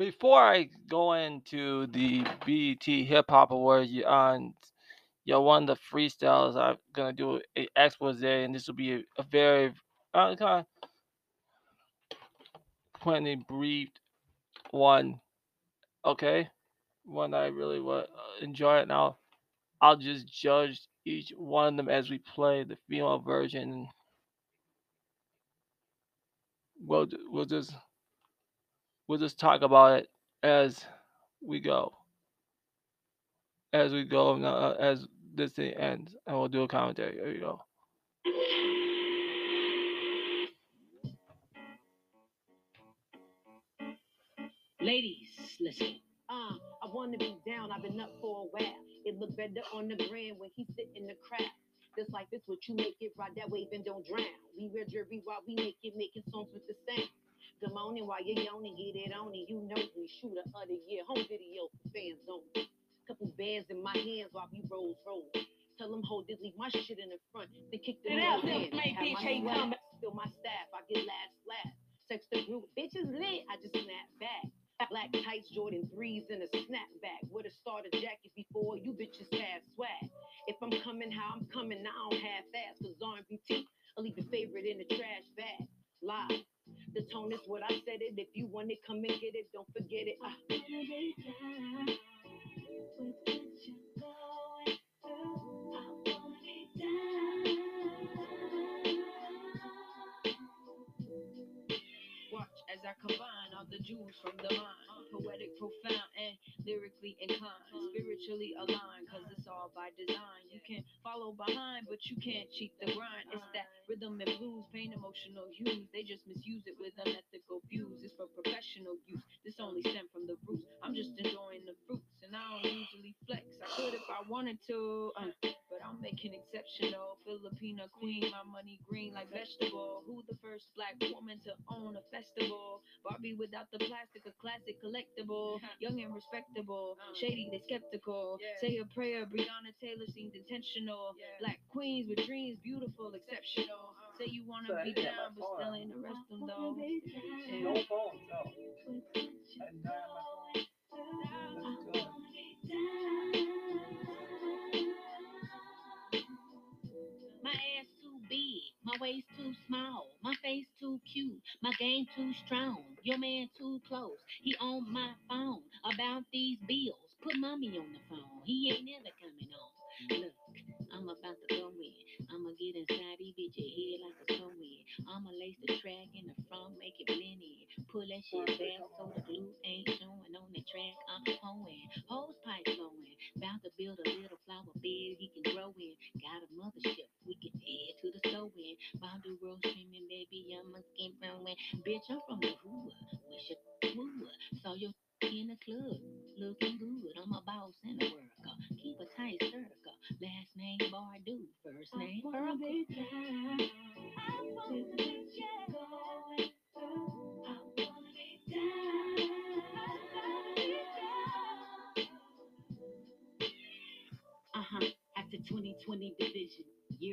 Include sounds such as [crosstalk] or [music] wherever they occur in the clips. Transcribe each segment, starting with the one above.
before I go into the BET Hip Hop Awards on yo one of the freestyles I'm gonna do an expose, and this will be a, a very uh, kind of pointedly briefed one. Okay, one I really would uh, enjoy it. Now I'll just judge each one of them as we play the female version. We'll we'll just we'll just talk about it as we go. As we go, uh, as this thing ends, and we'll do a commentary. There you go. Ladies, listen. Uh, I wanna be down. I've been up for a while. It look better on the gram when he sit in the crowd. Just like this, what you make it ride that wave and don't drown. We wear jewelry while we naked, making songs with the sound. Morning while you're yawning, get it on and you know me. Shooter of the year, home video for fans only. Couple bands in my hands while we rolls roll. Tell them hold this, leave my shit in the front, then kick the It out, make DJ come. Spill my staff, I get last laugh. Text the group, bitches lit, I just snap back. Black tights, Jordan threes, and a snapback with a starter jacket before you bitches have swag. If I'm coming how I'm coming, I don't have fast, cause R&BT, I'll leave your favorite in the trash bag. Live. Tone is what I said it. If you want it, come and get it. Don't forget it. Ah. Watch as I combine all the jewels from the mind. Poetic, profound, and lyrically inclined. Spiritually aligned, cause it's all by design. You can't follow behind, but you can't cheat the grind. It's that rhythm and blues, pain, emotional hues. They just misuse it with unethical views. It's for professional use. This only stem from the roots. I'm just enjoying the fruits, and I don't usually flex. I could if I wanted to, uh, but I'm making exceptional. Filipina queen, my money green like vegetable. Who the first black woman to own a festival? Barbie without the plastic, classic collectible. [laughs] Young and respectable, shady, they skeptical. Say a prayer, Breonna Taylor seemed intentional. Black queens with dreams, beautiful, exceptional. Say you wanna be down, but still ain't the rest of those. No Yeah. phone, no. My waist too small, my face too cute, my game too strong, your man too close. He on my phone about these bills. Put mommy on the phone, he ain't never coming home. Look, I'm about to go in. I'ma get inside these bitches head like a in. I'ma lace the track in the front, make it. Pull that shit back so the glue ain't showing on the track. I'm hoeing, hose pipe flowing. About to build a little flower bed he can grow in. Got a mothership, we can head to the store in. About the road screaming, baby, I'ma keep. Bitch, I'm from the hood, wish it would. Saw your in the club, looking good. I'm a boss in the work. uh, Keep a tight circle. Last name Badu, first name Urkel.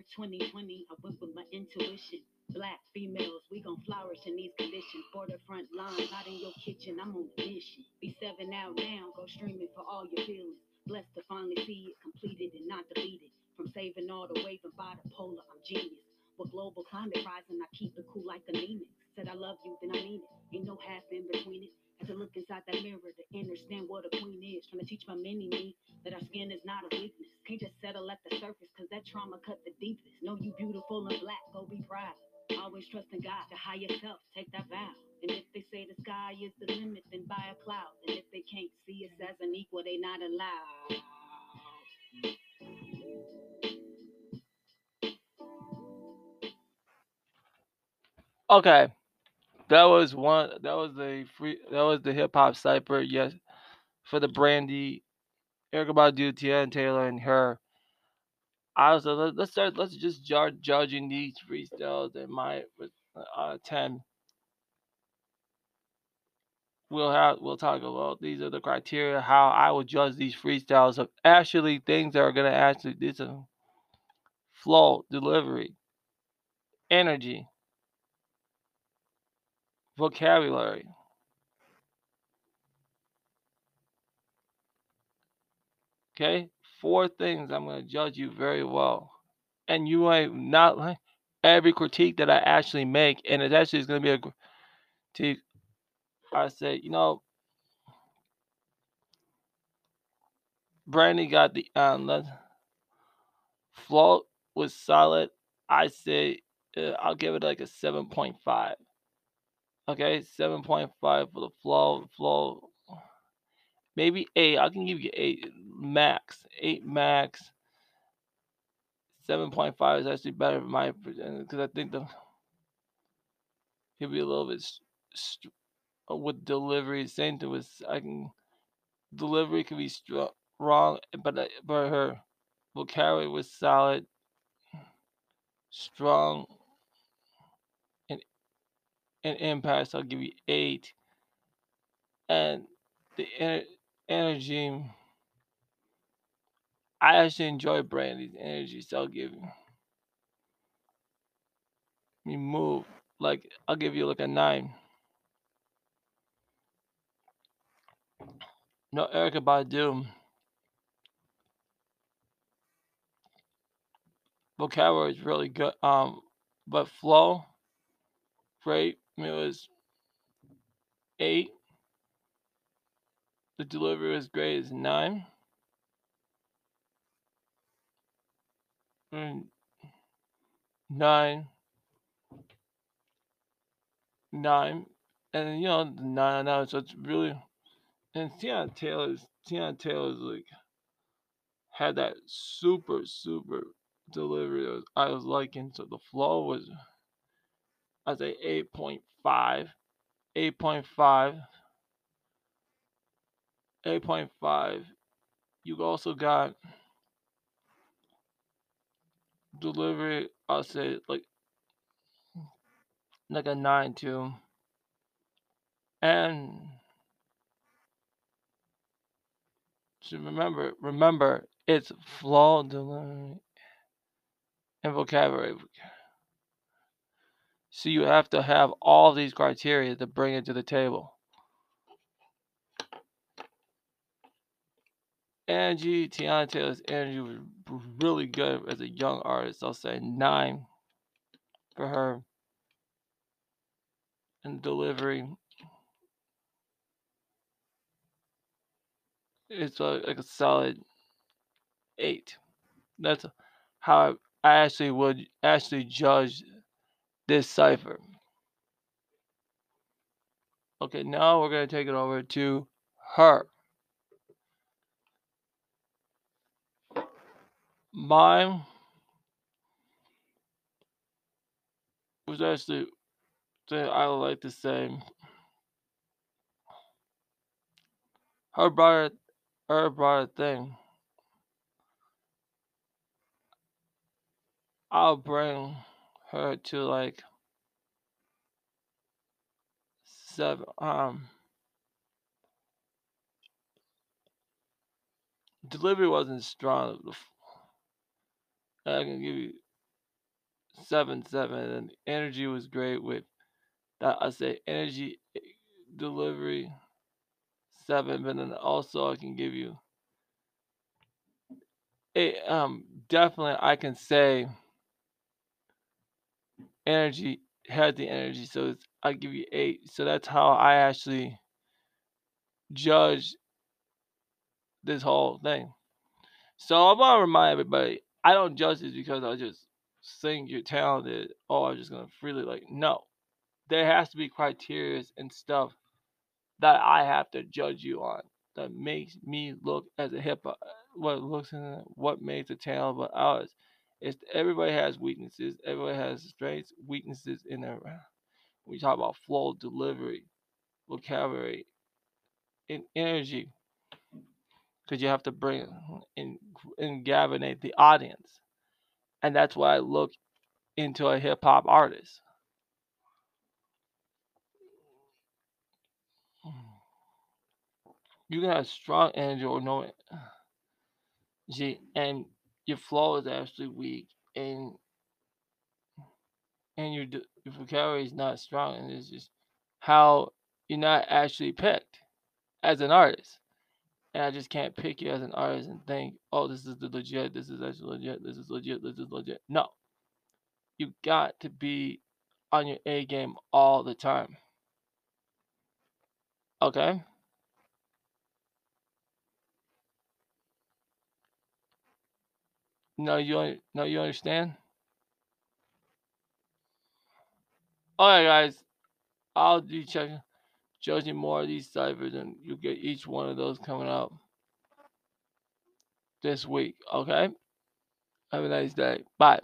Year 2020, I went with my intuition. Black females, we gon' flourish in these conditions. Borderfront line, not in your kitchen, I'm on a mission. Be seven out now, go streaming for all your feelings. Blessed to finally see it completed and not deleted. From saving all the wave and bipolar, I'm genius. With global climate rising, I keep it cool like anemic. Said I love you, then I mean it. Ain't no half in between it. Had to look inside that mirror to understand what a queen is. Trying to teach my mini me that our skin is not a weakness. Can't just settle at the surface, cause that trauma cut the deepest. Know you beautiful and black, go be proud. Always trust in God, to higher self, take that vow. And if they say the sky is the limit, then buy a cloud. And if they can't see us as an equal, they not allowed. Okay, that was one. That was the free. That was the hip hop cipher. Yes, for the Brandy, Erykah Badu, Teyana Taylor, and her. I was. let- Let's start. Let's just judge judging these freestyles in my uh, ten. We'll have. We'll talk about these are the criteria how I will judge these freestyles of actually things that are gonna actually this uh, flow, delivery, energy, vocabulary. Okay four things i'm going to judge you very well. And you ain't not like every critique that i actually make and it actually is going to be a critique i say, you know brandy got the um float was solid. I say uh, i'll give it like a 7.5 Okay, seven point five for the flow. Flow, maybe eight. I can give you eight max. Eight max. Seven point five is actually better for my because I think the could be a little bit st- with delivery. Same thing with I can delivery can be wrong, but uh, but her vocabulary was solid, strong, and impact. I'll give you eight, and the ener- energy. I actually enjoy Brandy's energy, so I'll give you. You move like I'll give you like a nine. No, Erykah Badu. Vocabulary is really good. Um, but flow, great. I it was eight. The delivery was great. It's nine. Mm, nine. Nine. And you know, nine now, so it's really and Teyana Taylor's Teyana Taylor's like had that super super delivery was, I was liking. So the flow was I say 8.5, 8.5, 8.5. You also got delivery. I'll say like like a nine too, and so remember remember it's flow delivery and vocabulary. So you have to have all these criteria to bring it to the table. Angie Teyana Taylor's energy was really good as a young artist. I'll say nine for her. And delivery. It's like a solid eight. That's how I actually would actually judge this cipher. Okay, now we're going to take it over to her. Mine was actually, thing I would like to say, her brought her brought a thing. I'll bring her to like seven. Um, delivery wasn't strong. I can give you seven, seven, and energy was great with that. I say energy delivery seven, but then also I can give you it. Um, definitely I can say energy had the energy, so I give you eight. So that's how I actually judge this whole thing. So I want to remind everybody, I don't judge this because I just think you're talented. Oh, I'm just gonna freely like no. There has to be criteria and stuff that I have to judge you on that makes me look as a hip. What looks in what makes a talent but ours. It's everybody has weaknesses. Everybody has strengths, weaknesses in their. Uh, we talk about flow, delivery, vocabulary, and energy because you have to bring uh, and and gavinate the audience, and that's why I look into a hip hop artist. You can have strong energy or no uh, energy, and your flow is actually weak, and and your your vocabulary is not strong, and it's just how you're not actually picked as an artist. And I just can't pick you as an artist and think, oh, this is the legit, this is actually legit, this is legit, this is legit. No. You got to be on your A game all the time. Okay? No, you no, you understand? Alright guys. I'll be checking judging more of these ciphers and you'll get each one of those coming up this week. Okay? Have a nice day. Bye.